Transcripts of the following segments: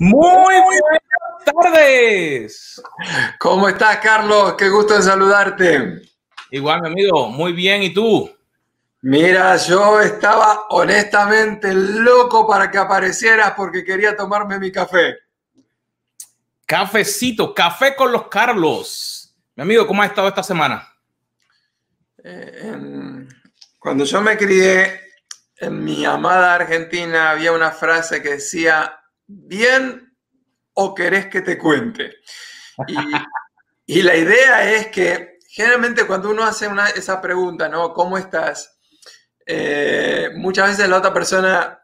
Muy buenas tardes. ¿Cómo estás, Carlos? Qué gusto en saludarte. Igual, mi amigo, muy bien. ¿Y tú? Mira, yo estaba honestamente loco para que aparecieras porque quería tomarme mi café. Cafecito, café con los Carlos. Mi amigo, ¿cómo has estado esta semana? Eh, cuando yo me crié en mi amada Argentina, había una frase que decía, bien o querés que te cuente. Y, la idea es que generalmente cuando uno hace esa pregunta, ¿no? ¿Cómo estás? Eh, muchas veces la otra persona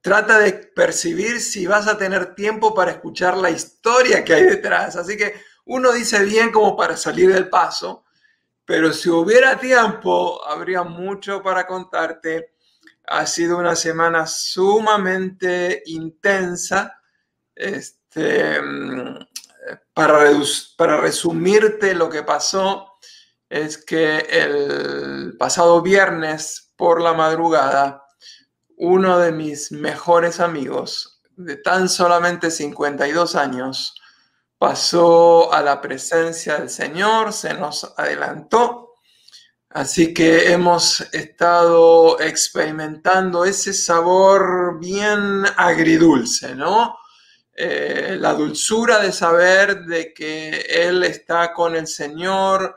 trata de percibir si vas a tener tiempo para escuchar la historia que hay detrás. Así que uno dice bien como para salir del paso, pero si hubiera tiempo, habría mucho para contarte ha sido una semana sumamente intensa. Este, mm, para, para resumirte lo que pasó, es que el pasado viernes por la madrugada, uno de mis mejores amigos, de tan solamente 52 años, pasó a la presencia del Señor, se nos adelantó Así que hemos estado experimentando ese sabor bien agridulce, ¿no? Eh, la dulzura de saber de que Él está con el Señor,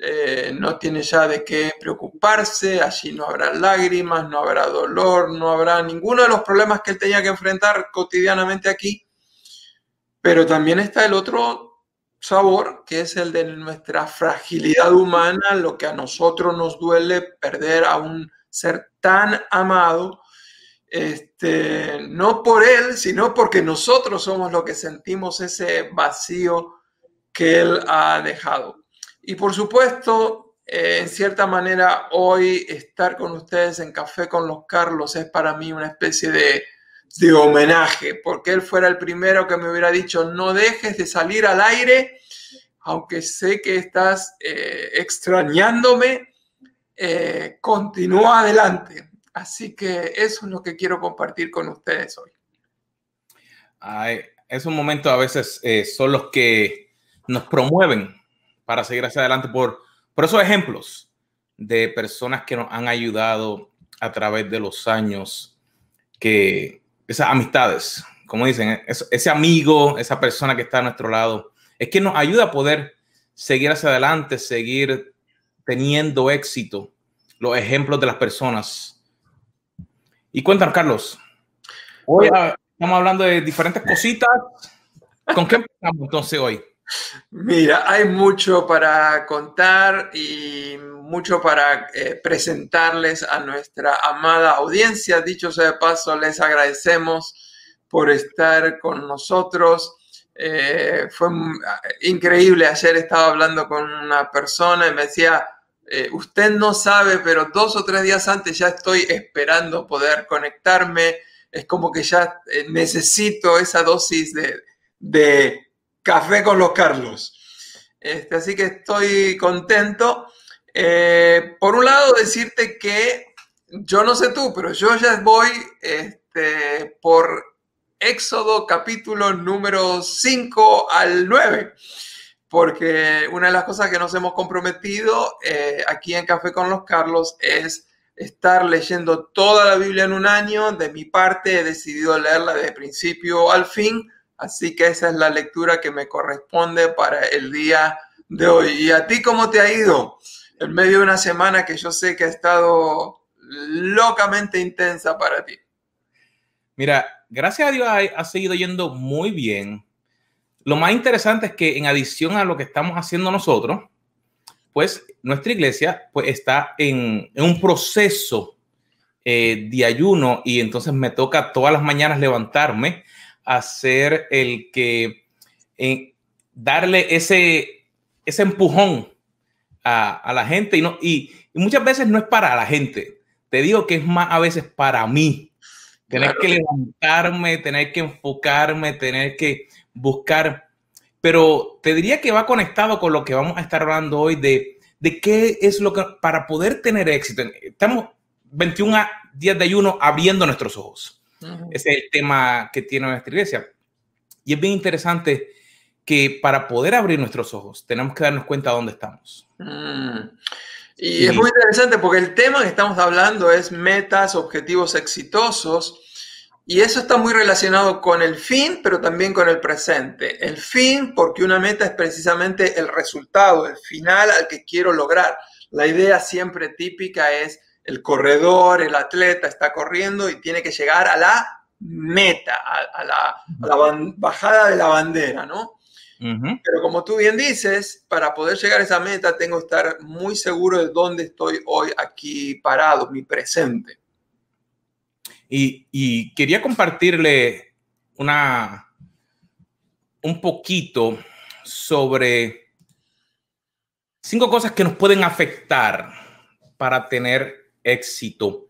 eh, no tiene ya de qué preocuparse, allí no habrá lágrimas, no habrá dolor, no habrá ninguno de los problemas que Él tenía que enfrentar cotidianamente aquí, pero también está el otro sabor, que es el de nuestra fragilidad humana, lo que a nosotros nos duele perder a un ser tan amado, este, no por él, sino porque nosotros somos los que sentimos ese vacío que él ha dejado. Y por supuesto, eh, en cierta manera, hoy estar con ustedes en Café con los Carlos es para mí una especie de de homenaje, porque él fuera el primero que me hubiera dicho, no dejes de salir al aire, aunque sé que estás eh, extrañándome, eh, continúa adelante. Así que eso es lo que quiero compartir con ustedes hoy. es un momento a veces eh, son los que nos promueven para seguir hacia adelante por, por esos ejemplos de personas que nos han ayudado a través de los años, que esas amistades, como dicen, ese amigo, esa persona que está a nuestro lado, es que nos ayuda a poder seguir hacia adelante, seguir teniendo éxito, los ejemplos de las personas. Y cuéntanos, Carlos, hoy estamos hablando de diferentes cositas. ¿Con qué empezamos entonces hoy? Mira, hay mucho para contar y mucho para eh, presentarles a nuestra amada audiencia. Dicho sea de paso, les agradecemos por estar con nosotros. Eh, fue increíble. Ayer estaba hablando con una persona y me decía, eh, usted no sabe, pero dos o tres días antes ya estoy esperando poder conectarme. Es como que ya necesito esa dosis de, de Café con los Carlos. Este, así que estoy contento. Eh, por un lado, decirte que yo no sé tú, pero yo ya voy este, por Éxodo capítulo número 5 al 9, porque una de las cosas que nos hemos comprometido eh, aquí en Café con los Carlos es estar leyendo toda la Biblia en un año. De mi parte, he decidido leerla de principio al fin Así que esa es la lectura que me corresponde para el día de hoy. ¿Y a ti cómo te ha ido? En medio de una semana que yo sé que ha estado locamente intensa para ti. Mira, gracias a Dios ha, seguido yendo muy bien. Lo más interesante es que en adición a lo que estamos haciendo nosotros, pues nuestra iglesia pues está en, un proceso eh, de ayuno y entonces me toca todas las mañanas levantarme hacer el que eh, darle ese, ese empujón a, la gente y, no, y, muchas veces no es para la gente. Te digo que es más a veces para mí. Tener que levantarme, tener que enfocarme, tener que buscar. Pero te diría que va conectado con lo que vamos a estar hablando hoy de, de qué es lo que para poder tener éxito. Estamos 21 días de ayuno abriendo nuestros ojos. Ese es el tema que tiene nuestra iglesia. Y es bien interesante que para poder abrir nuestros ojos tenemos que darnos cuenta de dónde estamos. Mm. Y es muy interesante porque el tema que estamos hablando es metas, objetivos exitosos. Y eso está muy relacionado con el fin, pero también con el presente. El fin, porque una meta es precisamente el resultado, el final al que quiero lograr. La idea siempre típica es el corredor, el atleta está corriendo y tiene que llegar a la meta, a, la, bajada de la bandera, ¿no? Pero como tú bien dices, para poder llegar a esa meta tengo que estar muy seguro de dónde estoy hoy aquí parado, mi presente. Y, quería compartirle una, un poquito sobre cinco cosas que nos pueden afectar para tener éxito.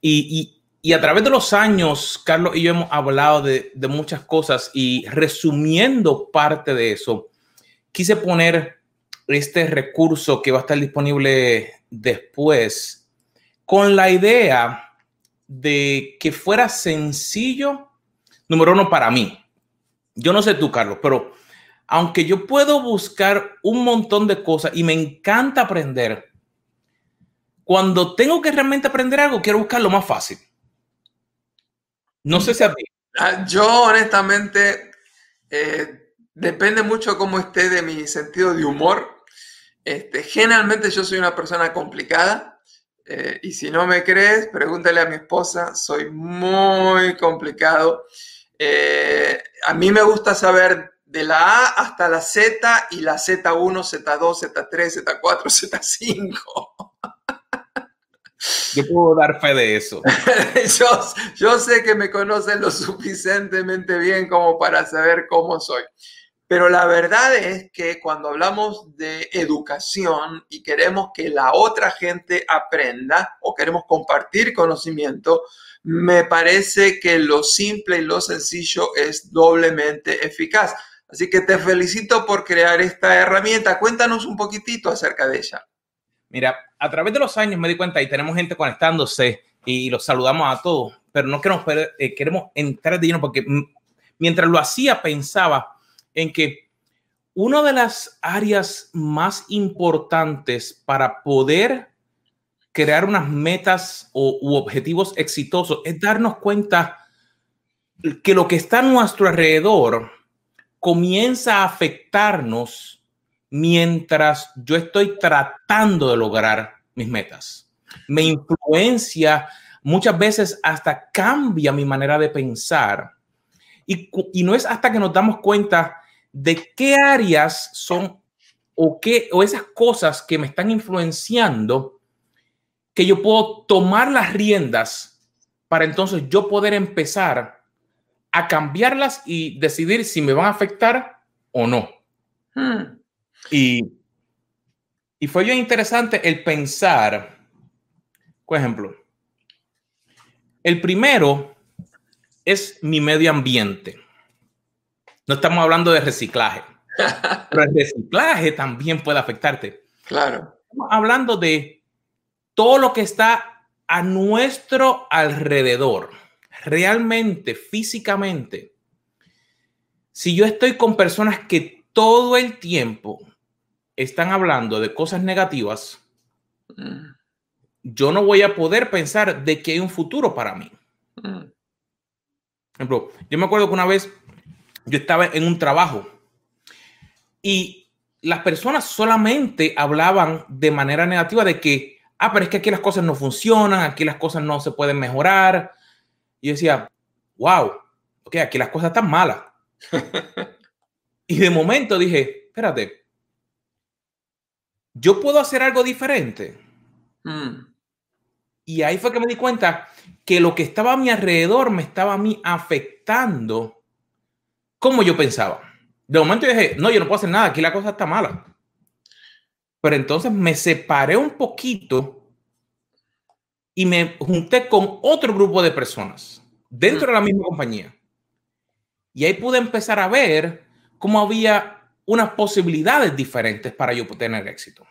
Y, y a través de los años, Carlos y yo hemos hablado de, muchas cosas y resumiendo parte de eso, quise poner este recurso que va a estar disponible después con la idea de que fuera sencillo, número uno, para mí. Yo no sé tú, Carlos, pero aunque yo puedo buscar un montón de cosas y me encanta aprender, cuando tengo que realmente aprender algo, quiero buscar lo más fácil. No sé si a ti. Ah, yo honestamente, eh, depende mucho cómo esté de mi sentido de humor. Este, generalmente yo soy una persona complicada eh, y si no me crees, pregúntale a mi esposa, soy muy complicado. Eh, a mí me gusta saber de la A hasta la Z y la Z1, Z2, Z3, Z4, Z5. Yo puedo dar fe de eso. yo, sé que me conocen lo suficientemente bien como para saber cómo soy. Pero la verdad es que cuando hablamos de educación y queremos que la otra gente aprenda o queremos compartir conocimiento, me parece que lo simple y lo sencillo es doblemente eficaz. Así que te felicito por crear esta herramienta. Cuéntanos un poquitito acerca de ella. Mira, a través de los años me di cuenta y tenemos gente conectándose y los saludamos a todos, pero no queremos, eh, queremos entrar de lleno porque mientras lo hacía pensaba en que una de las áreas más importantes para poder crear unas metas o, u objetivos exitosos es darnos cuenta que lo que está a nuestro alrededor comienza a afectarnos mientras yo estoy tratando de lograr mis metas. Me influencia, muchas veces hasta cambia mi manera de pensar. Y, no es hasta que nos damos cuenta de qué áreas son o, qué, o esas cosas que me están influenciando que yo puedo tomar las riendas para entonces yo poder empezar a cambiarlas y decidir si me van a afectar o no. Hmm. Y, y fue bien interesante el pensar, por ejemplo, el primero es mi medio ambiente. No estamos hablando de reciclaje, pero el reciclaje también puede afectarte. Claro. Estamos hablando de todo lo que está a nuestro alrededor, realmente, físicamente. Si yo estoy con personas que todo el tiempo están hablando de cosas negativas, mm. yo no voy a poder pensar de que hay un futuro para mí. Mm. ejemplo, yo me acuerdo que una vez yo estaba en un trabajo y las personas solamente hablaban de manera negativa de que, ah, pero es que aquí las cosas no funcionan, aquí las cosas no se pueden mejorar. Y yo decía, wow, ok, aquí las cosas están malas. y de momento dije, espérate, yo puedo hacer algo diferente. Mm. Y ahí fue que me di cuenta que lo que estaba a mi alrededor me estaba a mí afectando como yo pensaba. De momento dije, no, yo no puedo hacer nada, aquí la cosa está mala. Pero entonces me separé un poquito y me junté con otro grupo de personas dentro de la misma compañía. Y ahí pude empezar a ver cómo había unas posibilidades diferentes para yo tener éxito.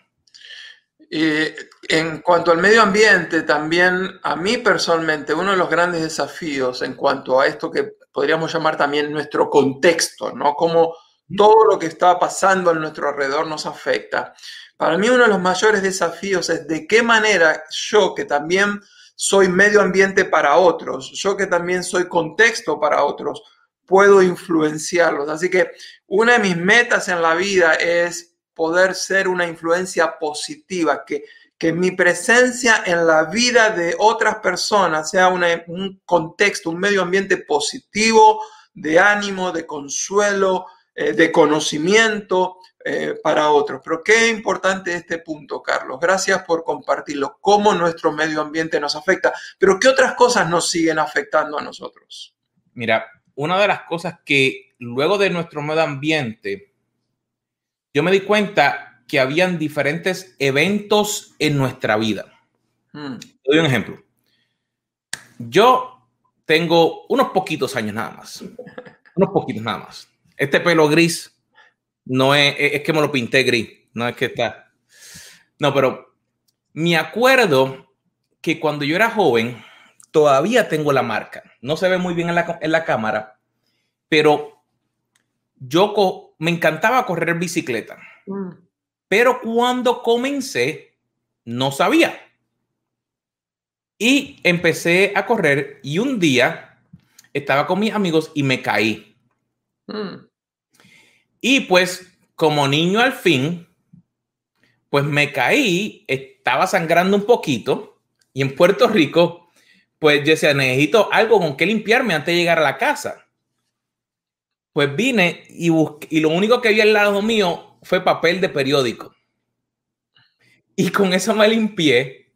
Y en cuanto al medio ambiente, también a mí personalmente, uno de los grandes desafíos en cuanto a esto que podríamos llamar también nuestro contexto, ¿no? Cómo todo lo que está pasando a nuestro alrededor nos afecta. Para mí uno de los mayores desafíos es de qué manera yo, que también soy medio ambiente para otros, yo que también soy contexto para otros, puedo influenciarlos. Así que una de mis metas en la vida es poder ser una influencia positiva, que, que mi presencia en la vida de otras personas sea un contexto, un medio ambiente positivo, de ánimo, de consuelo, eh, de conocimiento eh, para otros. Pero qué importante este punto, Carlos. Gracias por compartirlo, cómo nuestro medio ambiente nos afecta, pero qué otras cosas nos siguen afectando a nosotros. Mira, una de las cosas que luego de nuestro medio ambiente, yo me di cuenta que habían diferentes eventos en nuestra vida. Hmm. doy un ejemplo. Yo tengo unos poquitos años nada más. Unos poquitos nada más. Este pelo gris no es, es que me lo pinté gris, no es que está. No, pero me acuerdo que cuando yo era joven, todavía tengo la marca. No se ve muy bien en la, cámara, pero yo me encantaba correr bicicleta. Mm. Pero cuando comencé, no sabía. Y empecé a correr y un día estaba con mis amigos y me caí. Mm. Y pues como niño al fin, pues me caí, estaba sangrando un poquito y en Puerto Rico, pues yo decía, necesito algo con que limpiarme antes de llegar a la casa. Pues vine y, y lo único que vi al lado mío fue papel de periódico. Y con eso me limpié,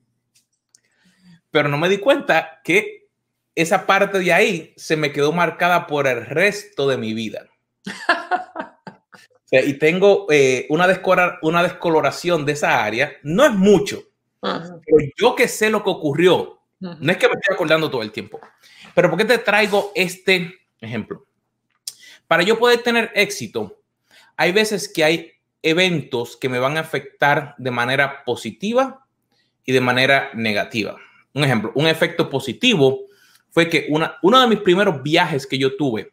pero no me di cuenta que esa parte de ahí se me quedó marcada por el resto de mi vida. y tengo eh, una, una descoloración de esa área. No es mucho, pero yo que sé lo que ocurrió, no es que me estoy acordando todo el tiempo. Pero ¿por qué te traigo este ejemplo? Para yo poder tener éxito, hay veces que hay eventos que me van a afectar de manera positiva y de manera negativa. Un ejemplo, un efecto positivo fue que una, uno de mis primeros viajes que yo tuve,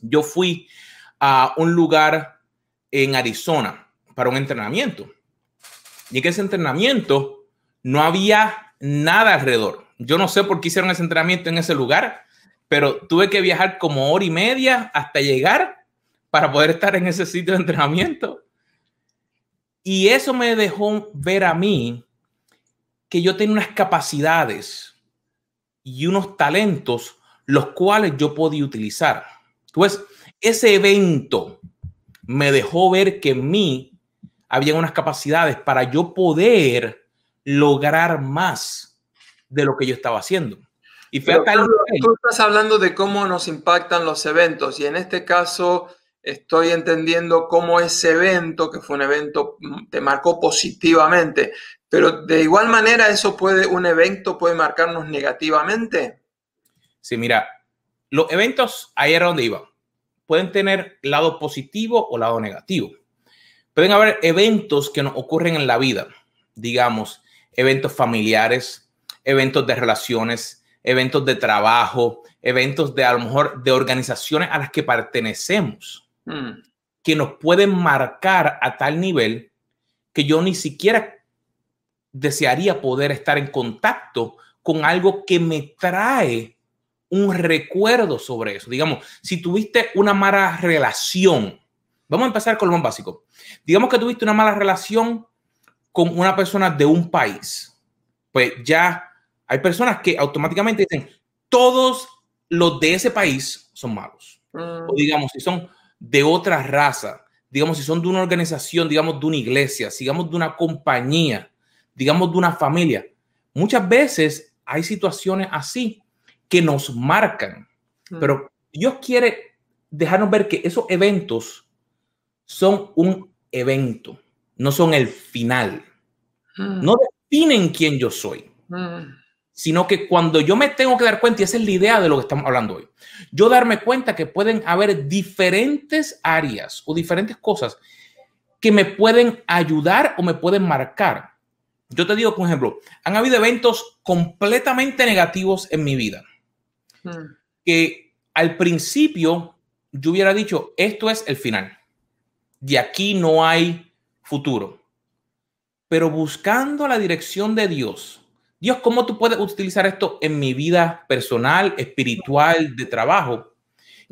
yo fui a un lugar en Arizona para un entrenamiento. Y en ese entrenamiento no había nada alrededor. Yo no sé por qué hicieron ese entrenamiento en ese lugar, pero tuve que viajar como hora y media hasta llegar para poder estar en ese sitio de entrenamiento. Y eso me dejó ver a mí que yo tenía unas capacidades y unos talentos los cuales yo podía utilizar. Pues ese evento me dejó ver que en mí había unas capacidades para yo poder lograr más de lo que yo estaba haciendo. Y fue tú estás hablando de cómo nos impactan los eventos y en este caso estoy entendiendo cómo ese evento, que fue un evento, mm, te marcó positivamente, pero de igual manera eso puede, un evento puede marcarnos negativamente. Sí, mira, los eventos, ahí era donde iba pueden tener lado positivo o lado negativo. Pueden haber eventos que nos ocurren en la vida, digamos, eventos familiares, eventos de relaciones, eventos de trabajo, eventos de a lo mejor de organizaciones a las que pertenecemos, mm. que nos pueden marcar a tal nivel que yo ni siquiera desearía poder estar en contacto con algo que me trae un recuerdo sobre eso. Digamos, si tuviste una mala relación, vamos a empezar con lo más básico. Digamos que tuviste una mala relación con una persona de un país, pues ya hay personas que automáticamente dicen, todos los de ese país son malos. O mm. digamos, si son de otra raza, digamos, si son de una organización, digamos, de una iglesia, digamos, de una compañía, digamos, de una familia. Muchas veces hay situaciones así que nos marcan. Mm. Pero Dios quiere dejarnos ver que esos eventos son un evento, no son el final. Mm. No definen quién yo soy, mm. sino que cuando yo me tengo que dar cuenta, y esa es la idea de lo que estamos hablando hoy, yo darme cuenta que pueden haber diferentes áreas o diferentes cosas que me pueden ayudar o me pueden marcar. Yo te digo, por ejemplo, han habido eventos completamente negativos en mi vida que al principio yo hubiera dicho, esto es el final. De aquí no hay futuro. Pero buscando la dirección de Dios, Dios, ¿cómo tú puedes utilizar esto en mi vida personal, espiritual, de trabajo?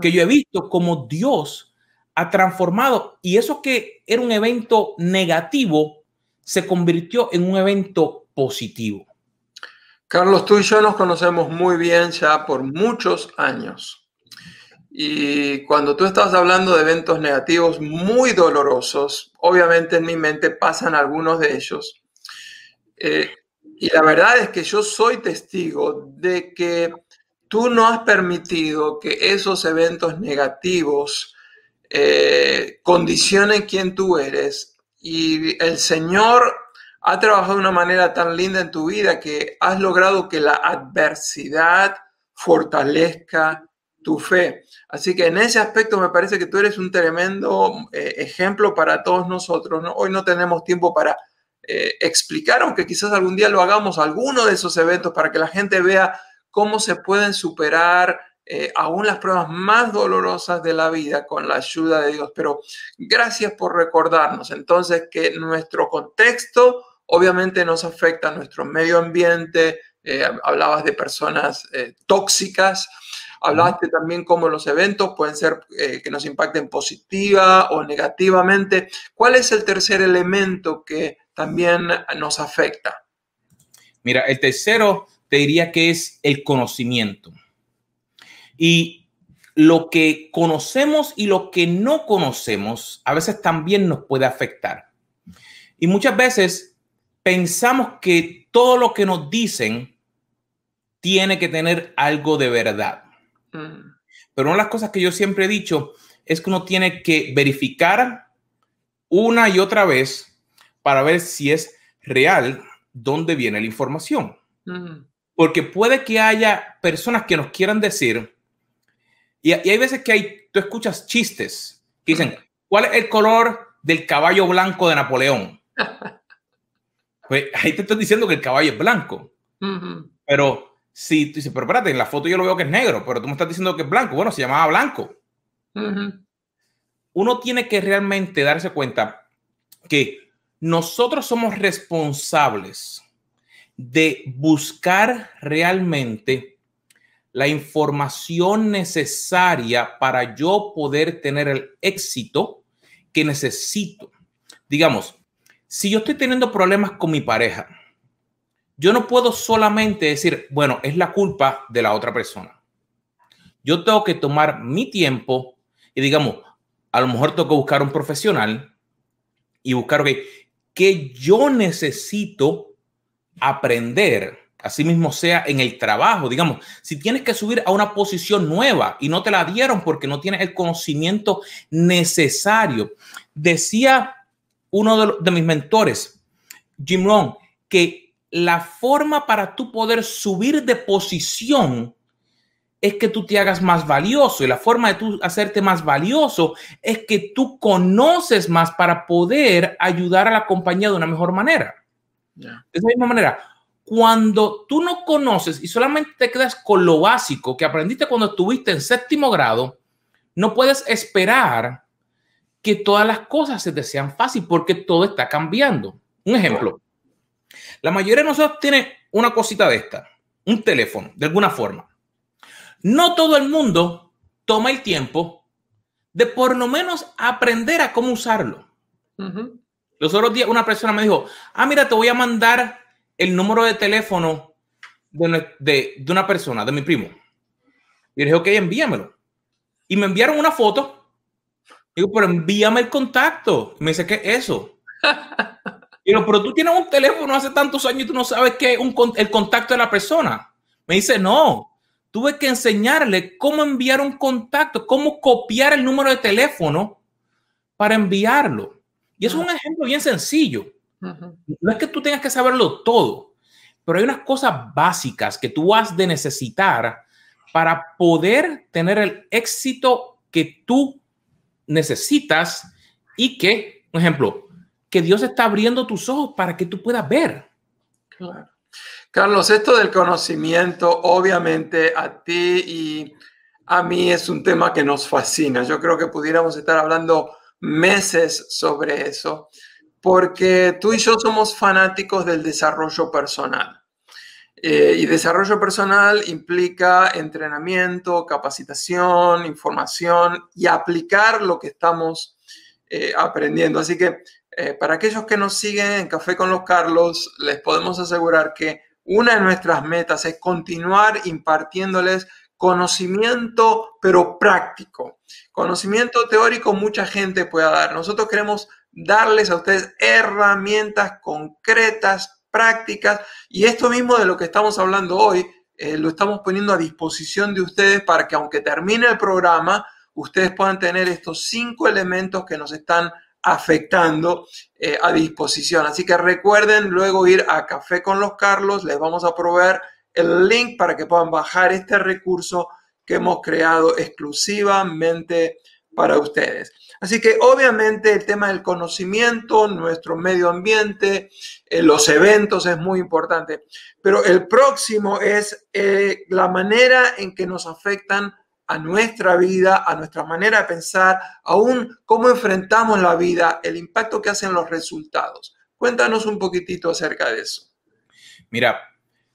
Que yo he visto como Dios ha transformado y eso que era un evento negativo se convirtió en un evento positivo. Carlos, tú y yo nos conocemos muy bien ya por muchos años. Y cuando tú estás hablando de eventos negativos muy dolorosos, obviamente en mi mente pasan algunos de ellos. Eh, y la verdad es que yo soy testigo de que tú no has permitido que esos eventos negativos eh, condicionen quién tú eres. Y el Señor ha trabajado de una manera tan linda en tu vida que has logrado que la adversidad fortalezca tu fe. Así que en ese aspecto me parece que tú eres un tremendo eh, ejemplo para todos nosotros. Hoy no tenemos tiempo para eh, explicar, aunque quizás algún día lo hagamos, alguno de esos eventos para que la gente vea cómo se pueden superar eh, aún las pruebas más dolorosas de la vida con la ayuda de Dios. Pero gracias por recordarnos entonces que nuestro contexto obviamente nos afecta a nuestro medio ambiente. hablabas de personas tóxicas Hablaste también cómo los eventos pueden ser eh, que nos impacten positiva o negativamente. ¿Cuál es el tercer elemento que también nos afecta? Mira, el tercero te diría que es el conocimiento. Y lo que conocemos y lo que no conocemos a veces también nos puede afectar. Y muchas veces pensamos que todo lo que nos dicen tiene que tener algo de verdad. Mm. Pero una de las cosas que yo siempre he dicho es que uno tiene que verificar una y otra vez para ver si es real dónde viene la información. Mm. Porque puede que haya personas que nos quieran decir, y, hay veces que hay, tú escuchas chistes que dicen, ¿cuál es el color del caballo blanco de Napoleón? Pues ahí te estoy diciendo que el caballo es blanco. Pero Sí, tú dices, pero espérate, en la foto yo lo veo que es negro, pero tú me estás diciendo que es blanco. Bueno, se llamaba blanco. Uno tiene que realmente darse cuenta que nosotros somos responsables de buscar realmente la información necesaria para yo poder tener el éxito que necesito. Digamos, si yo estoy teniendo problemas con mi pareja, yo no puedo solamente decir, bueno, es la culpa de la otra persona. Yo tengo que tomar mi tiempo y digamos, a lo mejor tengo que buscar un profesional y buscar, que yo necesito aprender, así mismo sea en el trabajo, digamos, si tienes que subir a una posición nueva y no te la dieron porque no tienes el conocimiento necesario. Decía uno de, de mis mentores, Jim Rohn, que la forma para tú poder subir de posición es que tú te hagas más valioso y la forma de tú hacerte más valioso es que tú conoces más para poder ayudar a la compañía de una mejor manera. De esa misma manera, cuando tú no conoces y solamente te quedas con lo básico que aprendiste cuando estuviste en séptimo grado, no puedes esperar que todas las cosas se te sean fácil porque todo está cambiando. Un ejemplo, la mayoría de nosotros tiene una cosita de esta, un teléfono, de alguna forma. No todo el mundo toma el tiempo de por lo menos aprender a cómo usarlo. Los otros días una persona me dijo, ah, mira, te voy a mandar el número de teléfono de, una persona, de mi primo. Y le dije, ok, envíamelo. Y me enviaron una foto. Digo, pero envíame el contacto. Y me dice, ¿qué es eso? Y pero tú tienes un teléfono hace tantos años y tú no sabes qué es el contacto de la persona. Me dice, no, tuve que enseñarle cómo enviar un contacto, cómo copiar el número de teléfono para enviarlo. Y es un ejemplo bien sencillo. No es que tú tengas que saberlo todo, pero hay unas cosas básicas que tú has de necesitar para poder tener el éxito que tú necesitas y que, por ejemplo, que Dios está abriendo tus ojos para que tú puedas ver. Carlos, esto del conocimiento, obviamente a ti y A mí es un tema que nos fascina. Yo creo que pudiéramos estar hablando meses sobre eso, porque tú y yo somos fanáticos del desarrollo personal. Eh, y desarrollo personal implica entrenamiento, capacitación, información y aplicar lo que estamos eh, aprendiendo. Así que eh, para aquellos que nos siguen en Café con los Carlos, les podemos asegurar que una de nuestras metas es continuar impartiéndoles conocimiento, pero práctico. Conocimiento teórico mucha gente puede dar. Nosotros queremos darles a ustedes herramientas concretas, prácticas, y esto mismo de lo que estamos hablando hoy, eh, lo estamos poniendo a disposición de ustedes para que aunque termine el programa, ustedes puedan tener estos cinco elementos que nos están afectando eh, a disposición. Así que recuerden luego ir a Café con los Carlos, les vamos a proveer el link para que puedan bajar este recurso que hemos creado exclusivamente para ustedes. Así que obviamente el tema del conocimiento, nuestro medio ambiente, eh, los eventos es muy importante, pero el próximo es eh, la manera en que nos afectan a nuestra vida, a nuestra manera de pensar, aún cómo enfrentamos la vida, el impacto que hacen los resultados. Cuéntanos un poquitito acerca de eso. Mira,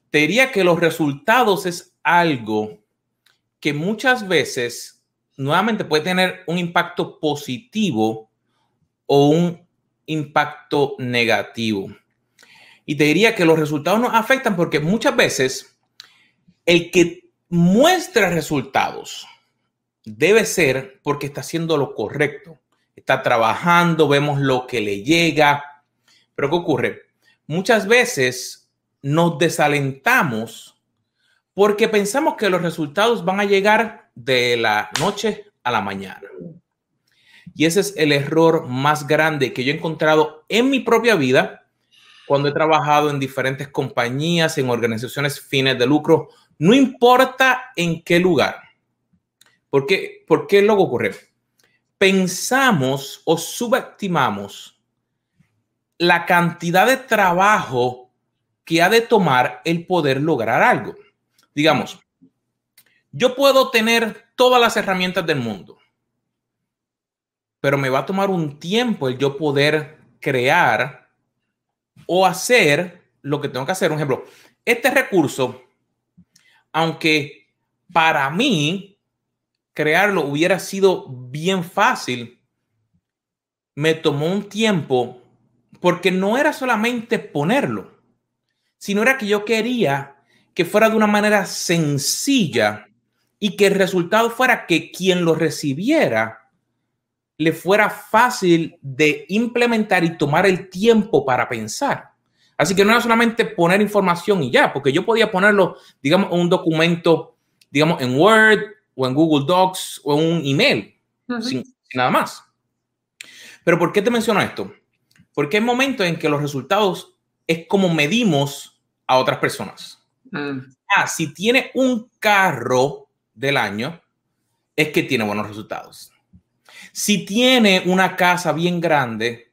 te diría que los resultados es algo que muchas veces nuevamente puede tener un impacto positivo o un impacto negativo. Y te diría que los resultados nos afectan porque muchas veces el que muestra resultados, debe ser porque está haciendo lo correcto, está trabajando, vemos lo que le llega. Pero ¿qué ocurre? Muchas veces nos desalentamos porque pensamos que los resultados van a llegar de la noche a la mañana. Y ese es el error más grande que yo he encontrado en mi propia vida cuando he trabajado en diferentes compañías, en organizaciones fines de lucro, no importa en qué lugar. ¿Por qué, ¿Por qué lo ocurre? Pensamos o subestimamos la cantidad de trabajo que ha de tomar el poder lograr algo. Digamos, yo puedo tener todas las herramientas del mundo, pero me va a tomar un tiempo el yo poder crear o hacer lo que tengo que hacer. Un ejemplo, este recurso aunque para mí crearlo hubiera sido bien fácil, me tomó un tiempo porque no era solamente ponerlo, sino era que yo quería que fuera de una manera sencilla y que el resultado fuera que quien lo recibiera le fuera fácil de implementar y tomar el tiempo para pensar. Así que no era solamente poner información y ya, porque yo podía ponerlo, digamos, en un documento, digamos, en Word o en Google Docs o en un email, sin, nada más. Pero ¿por qué te menciono esto? Porque hay momentos en que los resultados es como medimos a otras personas. Mm. Ah, si tiene un carro del año, es que tiene buenos resultados. Si tiene una casa bien grande,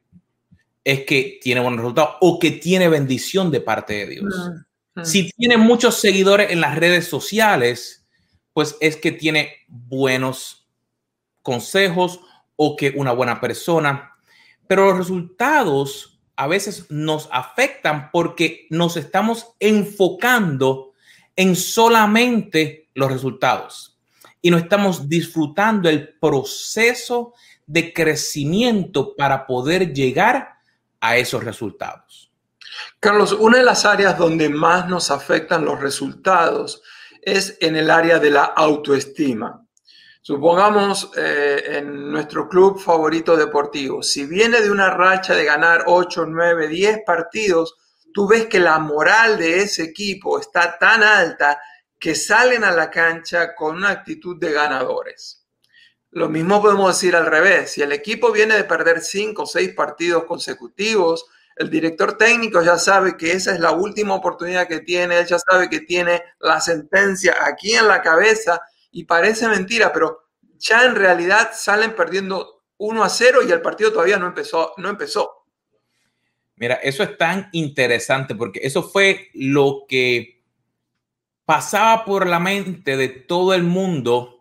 es que tiene buenos resultados o que tiene bendición de parte de Dios. Mm, mm. Si tiene muchos seguidores en las redes sociales, pues es que tiene buenos consejos o que una buena persona. Pero los resultados a veces nos afectan porque nos estamos enfocando en solamente los resultados y no estamos disfrutando el proceso de crecimiento para poder llegar a esos resultados. Carlos, una de las áreas donde más nos afectan los resultados es en el área de la autoestima. Supongamos eh, en nuestro club favorito deportivo, si viene de una racha de ganar 8, 9, 10 partidos, tú ves que la moral de ese equipo está tan alta que salen a la cancha con una actitud de ganadores. Lo mismo podemos decir al revés. Si el equipo viene de perder cinco o seis partidos consecutivos, el director técnico ya sabe que esa es la última oportunidad que tiene, él ya sabe que tiene la sentencia aquí en la cabeza y parece mentira, pero ya en realidad salen perdiendo 1 a 0 y el partido todavía no empezó, no empezó. Mira, eso es tan interesante porque eso fue lo que pasaba por la mente de todo el mundo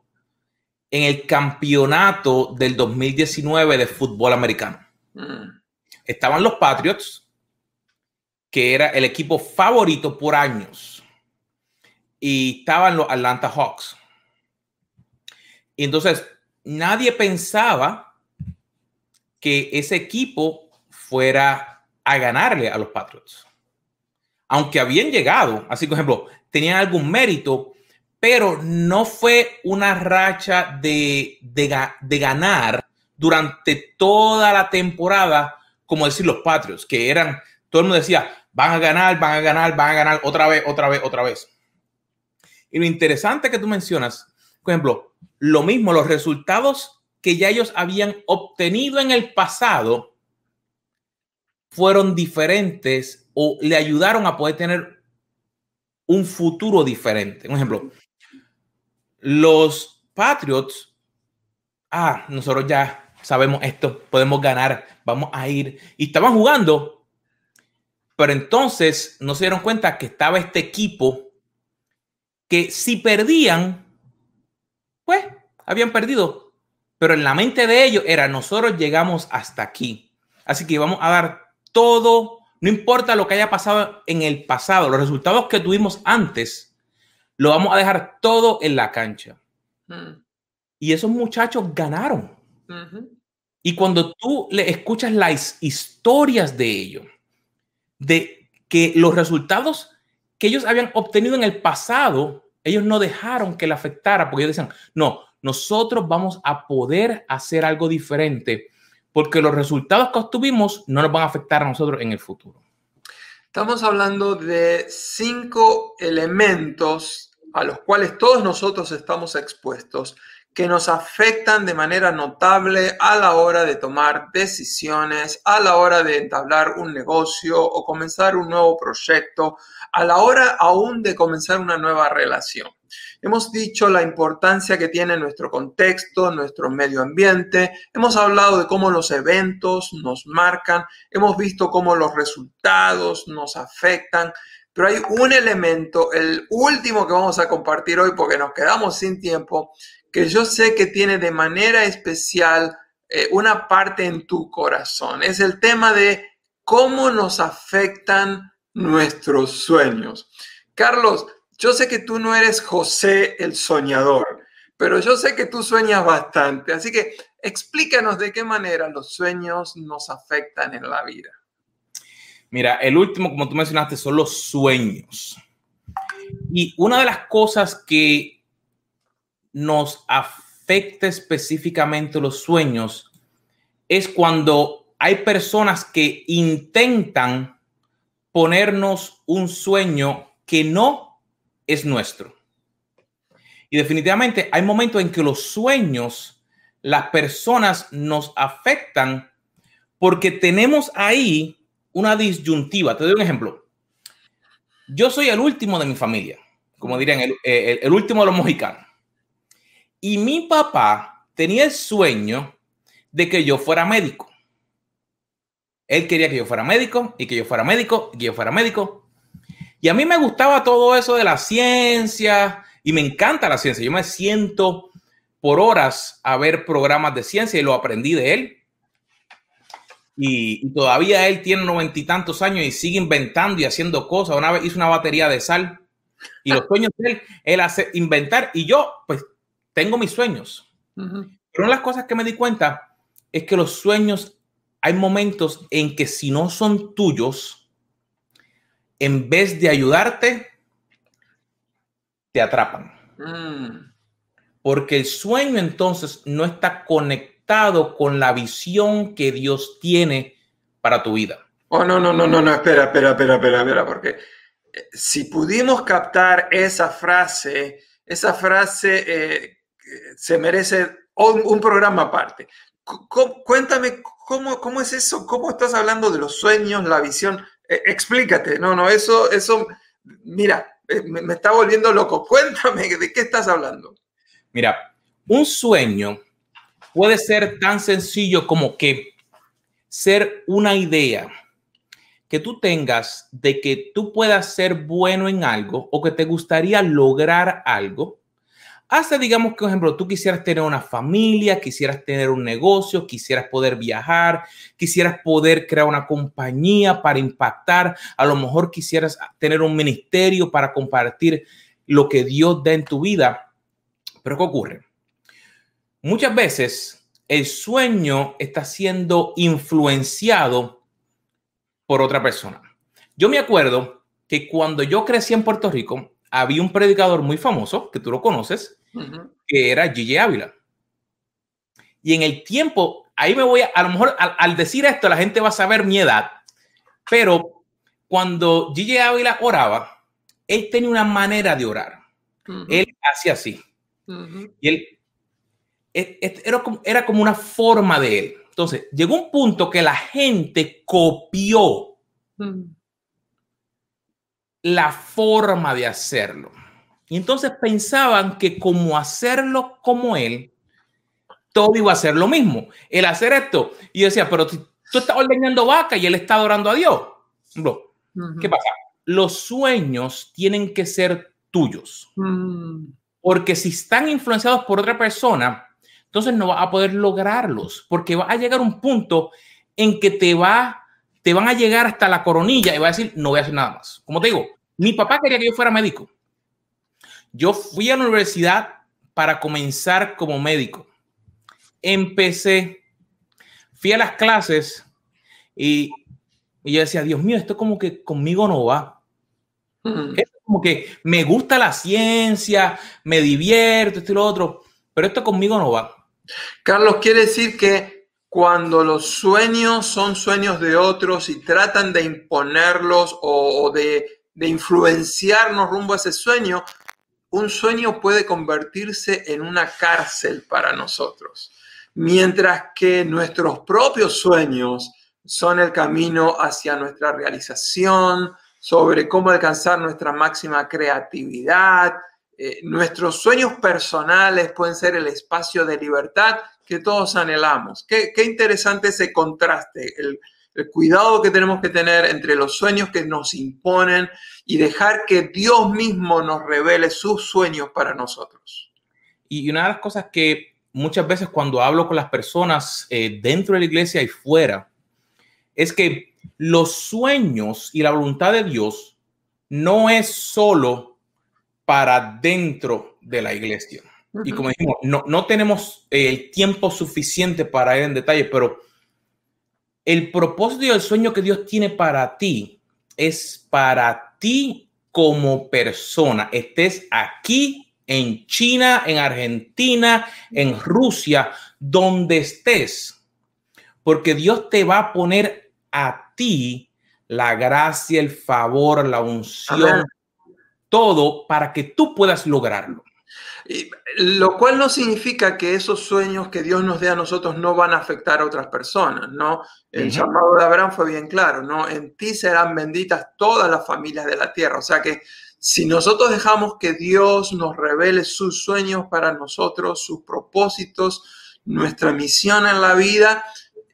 en el campeonato del 2019 de fútbol americano. Mm. Estaban los Patriots, que era el equipo favorito por años, y estaban los Atlanta Hawks. Y entonces nadie pensaba que ese equipo fuera a ganarle a los Patriots. Aunque habían llegado, así por ejemplo, tenían algún mérito, pero no fue una racha de, de, ganar durante toda la temporada, como decir los Patriots, que eran, todo el mundo decía, van a ganar, van a ganar, van a ganar otra vez, otra vez, otra vez. Y lo interesante que tú mencionas, por ejemplo, lo mismo, los resultados que ya ellos habían obtenido en el pasado fueron diferentes o le ayudaron a poder tener un futuro diferente. Un ejemplo, los Patriots, ah, nosotros ya sabemos esto, podemos ganar, vamos a ir. Y estaban jugando, pero entonces no se dieron cuenta que estaba este equipo que si perdían, pues habían perdido. Pero en la mente de ellos era, nosotros llegamos hasta aquí. Así que vamos a dar todo, no importa lo que haya pasado en el pasado, los resultados que tuvimos antes, lo vamos a dejar todo en la cancha. Mm. Y esos muchachos ganaron. Y cuando tú le escuchas las historias de ellos, de que los resultados que ellos habían obtenido en el pasado, ellos no dejaron que le afectara, porque ellos decían, no, nosotros vamos a poder hacer algo diferente, porque los resultados que obtuvimos no nos van a afectar a nosotros en el futuro. Estamos hablando de cinco elementos a los cuales todos nosotros estamos expuestos que nos afectan de manera notable a la hora de tomar decisiones, a la hora de entablar un negocio o comenzar un nuevo proyecto, a la hora aún de comenzar una nueva relación. Hemos dicho la importancia que tiene nuestro contexto, nuestro medio ambiente, hemos hablado de cómo los eventos nos marcan, hemos visto cómo los resultados nos afectan, pero hay un elemento, el último que vamos a compartir hoy porque nos quedamos sin tiempo, que yo sé que tiene de manera especial eh, una parte en tu corazón. Es el tema de cómo nos afectan nuestros sueños. Carlos, yo sé que tú no eres José el soñador, pero yo sé que tú sueñas bastante. Así que explícanos de qué manera los sueños nos afectan en la vida. Mira, el último, como tú mencionaste, son los sueños. Y una de las cosas que nos afecta específicamente los sueños es cuando hay personas que intentan ponernos un sueño que no es nuestro. Y definitivamente hay momentos en que los sueños, las personas nos afectan porque tenemos ahí una disyuntiva. Te doy un ejemplo. Yo soy el último de mi familia, como dirían, el, último de los mojicanos. Y mi papá tenía el sueño de que yo fuera médico. Él quería que yo fuera médico y que yo fuera médico y que yo fuera médico. Y a mí me gustaba todo eso de la ciencia y me encanta la ciencia. Yo me siento por horas a ver programas de ciencia y lo aprendí de él. Y, todavía él tiene noventa y tantos años y sigue inventando y haciendo cosas. Una vez hizo una batería de sal y los sueños de él, él hace inventar y yo pues tengo mis sueños. Pero una de las cosas que me di cuenta es que los sueños, hay momentos en que si no son tuyos, en vez de ayudarte, te atrapan. Mm. Porque el sueño entonces no está conectado con la visión que Dios tiene para tu vida. Oh, no, no, no, no, no, espera, espera, espera, espera, espera, porque eh, si pudimos captar esa frase, esa frase eh, se merece un, programa aparte. cuéntame, ¿cómo, ¿cómo es eso? ¿Cómo estás hablando de los sueños, la visión? Eh, explícate, no, no, eso, eso, mira, eh, me, está volviendo loco. Cuéntame, ¿de qué estás hablando? Mira, un sueño puede ser tan sencillo como que ser una idea que tú tengas de que tú puedas ser bueno en algo o que te gustaría lograr algo, hasta digamos que, por ejemplo, tú quisieras tener una familia, quisieras tener un negocio, quisieras poder viajar, quisieras poder crear una compañía para impactar, a lo mejor quisieras tener un ministerio para compartir lo que Dios da en tu vida. Pero ¿qué ocurre? Muchas veces el sueño está siendo influenciado por otra persona. Yo me acuerdo que cuando yo crecí en Puerto Rico, había un predicador muy famoso, que tú lo conoces, que era Gigi Ávila. Y en el tiempo, ahí me voy a, a lo mejor al, decir esto, la gente va a saber mi edad, pero cuando Gigi Ávila oraba, él tenía una manera de orar. Él hacía así. Y él, era, como, era como una forma de él. Entonces, llegó un punto que la gente copió la forma de hacerlo. Y entonces pensaban que como hacerlo como él, todo iba a ser lo mismo. El hacer esto. Y decía, pero tú estás ordeñando vaca y él está adorando a Dios. ¿Qué pasa? Los sueños tienen que ser tuyos. Mm. Porque si están influenciados por otra persona, entonces no vas a poder lograrlos. Porque va a llegar un punto en que te va te van a llegar hasta la coronilla y va a decir, no voy a hacer nada más. Como te digo, mi papá quería que yo fuera médico. Yo fui a la universidad para comenzar como médico. Empecé, fui a las clases y, yo decía, Dios mío, esto como que conmigo no va. Mm. Esto como que me gusta la ciencia, me divierto, esto y lo otro, pero esto conmigo no va. Carlos, quiere decir que cuando los sueños son sueños de otros y tratan de imponerlos o de influenciarnos rumbo a ese sueño, un sueño puede convertirse en una cárcel para nosotros, mientras que nuestros propios sueños son el camino hacia nuestra realización, sobre cómo alcanzar nuestra máxima creatividad. Eh, nuestros sueños personales pueden ser el espacio de libertad que todos anhelamos. Qué, qué interesante ese contraste, el, el cuidado que tenemos que tener entre los sueños que nos imponen y dejar que Dios mismo nos revele sus sueños para nosotros. Y una de las cosas que muchas veces cuando hablo con las personas eh, dentro de la iglesia y fuera, es que los sueños y la voluntad de Dios no es solo para dentro de la iglesia. Y como dijimos, no, no tenemos el tiempo suficiente para ir en detalle, pero el propósito y el sueño que Dios tiene para ti es para ti como persona. Estés aquí en China, en Argentina, en Rusia, donde estés. Porque Dios te va a poner a ti la gracia, el favor, la unción, todo para que tú puedas lograrlo. Y, lo cual no significa que esos sueños que Dios nos dé a nosotros no van a afectar a otras personas, ¿no? El llamado de Abraham fue bien claro, ¿no? En ti serán benditas todas las familias de la tierra. O sea que si nosotros dejamos que Dios nos revele sus sueños para nosotros, sus propósitos, nuestra misión en la vida,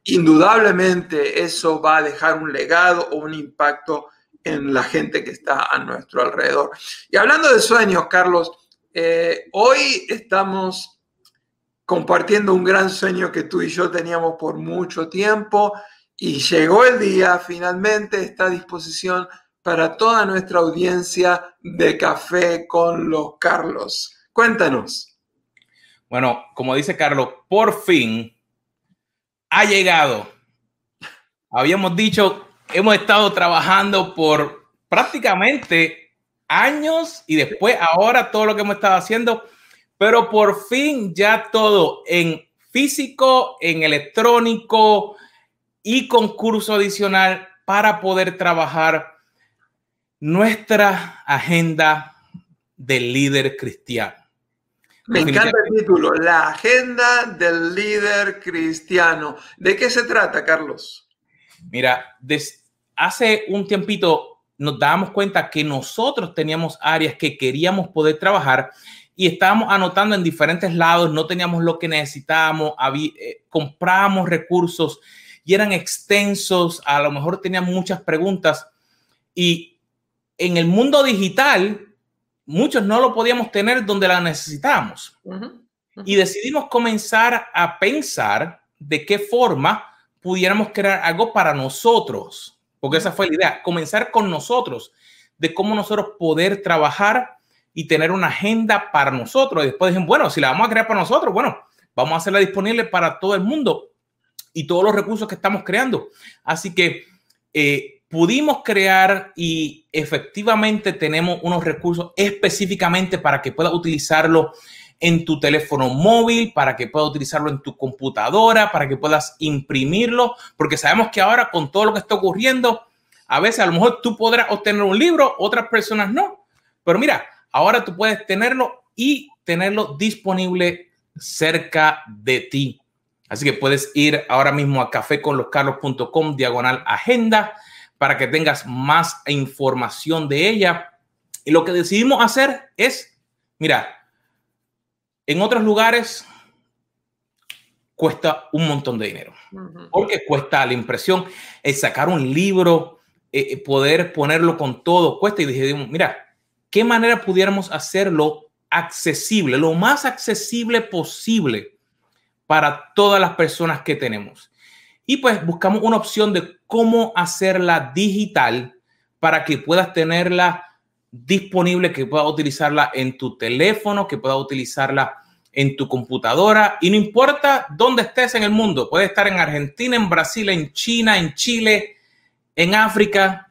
indudablemente eso va a dejar un legado o un impacto en la gente que está a nuestro alrededor. Y hablando de sueños, Carlos, eh, hoy estamos compartiendo un gran sueño que tú y yo teníamos por mucho tiempo y llegó el día, finalmente está a disposición para toda nuestra audiencia de Café con los Carlos. Cuéntanos. Bueno, como dice Carlos, por fin ha llegado. Habíamos dicho, hemos estado trabajando por prácticamente años y después ahora todo lo que hemos estado haciendo, pero por fin ya todo en físico, en electrónico y con curso adicional para poder trabajar nuestra agenda del líder cristiano. Me encanta el título, la agenda del líder cristiano. ¿De qué se trata, Carlos? Mira, hace un tiempito nos dábamos cuenta que nosotros teníamos áreas que queríamos poder trabajar y estábamos anotando en diferentes lados, no teníamos lo que necesitábamos, eh, comprábamos recursos y eran extensos, a lo mejor teníamos muchas preguntas. Y en el mundo digital muchos no lo podíamos tener donde la necesitábamos. Y decidimos comenzar a pensar de qué forma pudiéramos crear algo para nosotros, porque esa fue la idea, comenzar con nosotros, de cómo nosotros poder trabajar y tener una agenda para nosotros. Y después dicen, bueno, si la vamos a crear para nosotros, bueno, vamos a hacerla disponible para todo el mundo y todos los recursos que estamos creando. Así que eh, pudimos crear y efectivamente tenemos unos recursos específicamente para que puedas utilizarlo en tu teléfono móvil, para que puedas utilizarlo en tu computadora, para que puedas imprimirlo, porque sabemos que ahora con todo lo que está ocurriendo, a veces a lo mejor tú podrás obtener un libro, otras personas no. Pero mira, ahora tú puedes tenerlo y tenerlo disponible cerca de ti. Así que puedes ir ahora mismo a caféconloscarlos.com diagonal agenda para que tengas más información de ella. Y lo que decidimos hacer es, mira, en otros lugares cuesta un montón de dinero, porque cuesta la impresión, el sacar un libro, eh, eh, poder ponerlo con todo, cuesta. Y dije, mira, ¿qué manera pudiéramos hacerlo accesible, lo más accesible posible para todas las personas que tenemos? Y pues buscamos una opción de cómo hacerla digital para que puedas tenerla disponible, que puedas utilizarla en tu teléfono, que puedas utilizarla en tu computadora y no importa dónde estés en el mundo, puedes estar en Argentina, en Brasil, en China, en Chile, en África,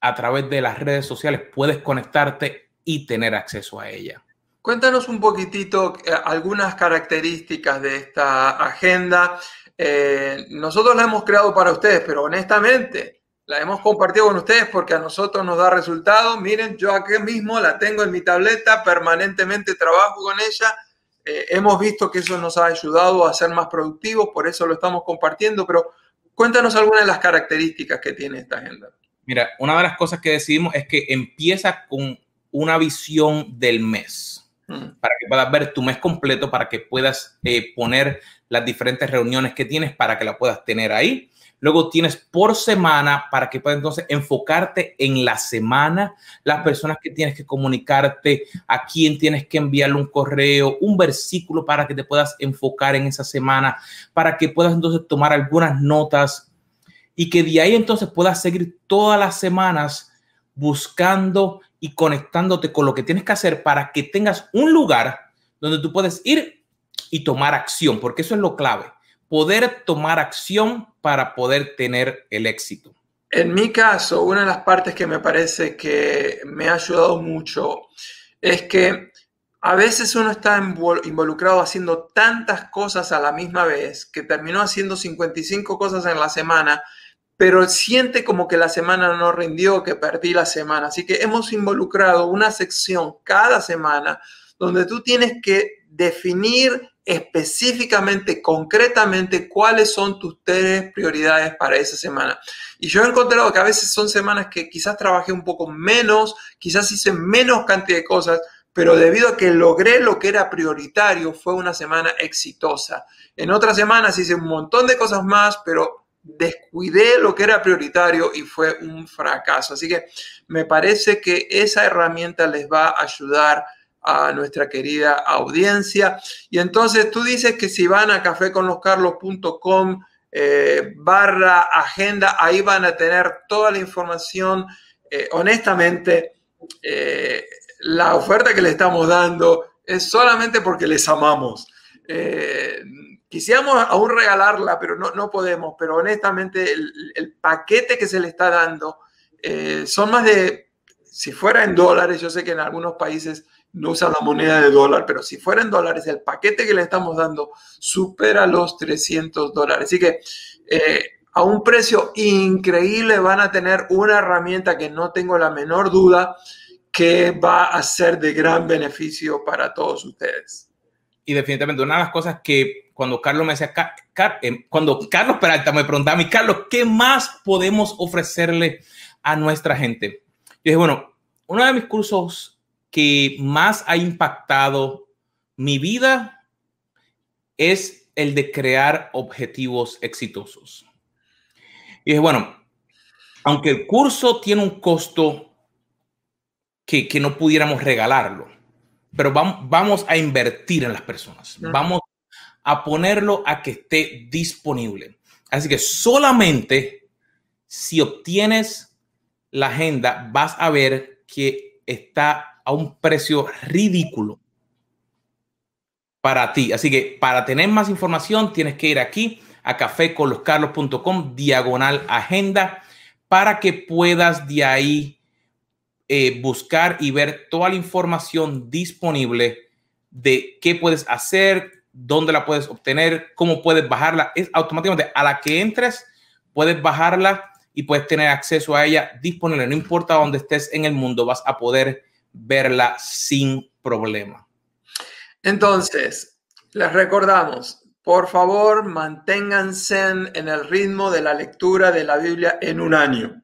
a través de las redes sociales puedes conectarte y tener acceso a ella. Cuéntanos un poquitito eh, algunas características de esta agenda. Eh, nosotros la hemos creado para ustedes, pero honestamente la hemos compartido con ustedes porque a nosotros nos da resultados. Miren, yo aquí mismo la tengo en mi tableta, permanentemente trabajo con ella eh, hemos visto que eso nos ha ayudado a ser más productivos, por eso lo estamos compartiendo, pero cuéntanos algunas de las características que tiene esta agenda. Mira, una de las cosas que decidimos es que empieza con una visión del mes, mm. para que puedas ver tu mes completo, para que puedas eh, poner las diferentes reuniones que tienes, para que la puedas tener ahí. Luego tienes por semana para que puedas entonces enfocarte en la semana, las personas que tienes que comunicarte, a quién tienes que enviarle un correo, un versículo para que te puedas enfocar en esa semana, para que puedas entonces tomar algunas notas y que de ahí entonces puedas seguir todas las semanas buscando y conectándote con lo que tienes que hacer para que tengas un lugar donde tú puedes ir y tomar acción, porque eso es lo clave poder tomar acción para poder tener el éxito? En mi caso, una de las partes que me parece que me ha ayudado mucho es que a veces uno está involucrado haciendo tantas cosas a la misma vez que terminó haciendo 55 cosas en la semana, pero siente como que la semana no rindió, que perdí la semana. Así que hemos involucrado una sección cada semana donde tú tienes que definir específicamente, concretamente, cuáles son tus tres prioridades para esa semana. Y yo he encontrado que a veces son semanas que quizás trabajé un poco menos, quizás hice menos cantidad de cosas, pero debido a que logré lo que era prioritario, fue una semana exitosa. En otras semanas hice un montón de cosas más, pero descuidé lo que era prioritario y fue un fracaso. Así que me parece que esa herramienta les va a ayudar nuestra querida audiencia. Y entonces tú dices que si van a caféconloscarlos.com eh, barra agenda, ahí van a tener toda la información. Eh, honestamente, eh, la oferta que le estamos dando es solamente porque les amamos. quisiéramos aún regalarla, pero no, no podemos. Pero honestamente, el, el, paquete que se le está dando son más de, si fuera en dólares, yo sé que en algunos países no usa la moneda de dólar, pero si fuera en dólares, el paquete que le estamos dando supera los 300 dólares. Así que eh, a un precio increíble van a tener una herramienta que no tengo la menor duda que va a ser de gran beneficio para todos ustedes. Y definitivamente una de las cosas que cuando Carlos me decía, eh, cuando Carlos Peralta me preguntaba a mí, Carlos, ¿qué más podemos ofrecerle a nuestra gente? Yo dije, bueno, uno de mis cursos que más ha impactado mi vida es el de crear objetivos exitosos. Y es bueno, aunque el curso tiene un costo que, no pudiéramos regalarlo, pero vamos, vamos a invertir en las personas. Vamos a ponerlo a que esté disponible. Así que solamente si obtienes la agenda, vas a ver que está a un precio ridículo para ti. Así que para tener más información, tienes que ir aquí a caféconloscarlos.com diagonal agenda para que puedas de ahí eh, buscar y ver toda la información disponible de qué puedes hacer, dónde la puedes obtener, cómo puedes bajarla. Es automáticamente a la que entres, puedes bajarla y puedes tener acceso a ella disponible. No importa dónde estés en el mundo, vas a poder verla sin problema. Entonces, les recordamos, por favor, manténganse en el ritmo de la lectura de la Biblia en un año.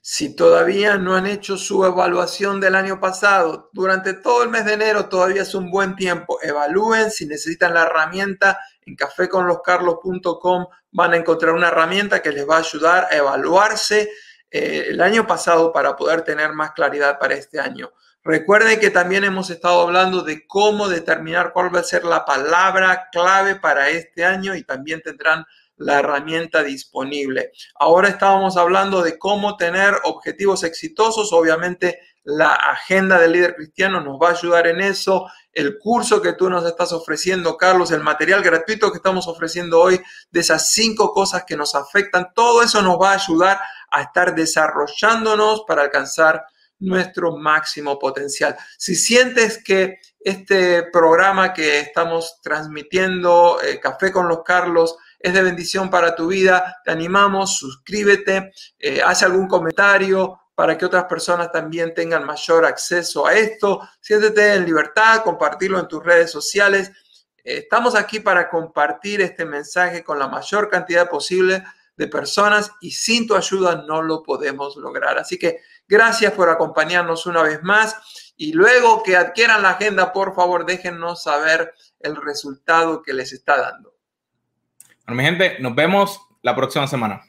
Si todavía no han hecho su evaluación del año pasado, durante todo el mes de enero todavía es un buen tiempo. Evalúen si necesitan la herramienta en caféconloscarlos.com van a encontrar una herramienta que les va a ayudar a evaluarse eh, el año pasado para poder tener más claridad para este año. Recuerden que también hemos estado hablando de cómo determinar cuál va a ser la palabra clave para este año y también tendrán la herramienta disponible. Ahora estábamos hablando de cómo tener objetivos exitosos. Obviamente la agenda del líder cristiano nos va a ayudar en eso. El curso que tú nos estás ofreciendo, Carlos, el material gratuito que estamos ofreciendo hoy de esas cinco cosas que nos afectan, todo eso nos va a ayudar a estar desarrollándonos para alcanzar nuestro máximo potencial. Si sientes que este programa que estamos transmitiendo, eh, Café con los Carlos, es de bendición para tu vida, te animamos, suscríbete, eh, haz algún comentario para que otras personas también tengan mayor acceso a esto. Siéntete en libertad, compartirlo en tus redes sociales. Eh, estamos aquí para compartir este mensaje con la mayor cantidad posible de personas y sin tu ayuda no lo podemos lograr. Así que gracias por acompañarnos una vez más y luego que adquieran la agenda, por favor, déjennos saber el resultado que les está dando. Bueno, mi gente, nos vemos la próxima semana.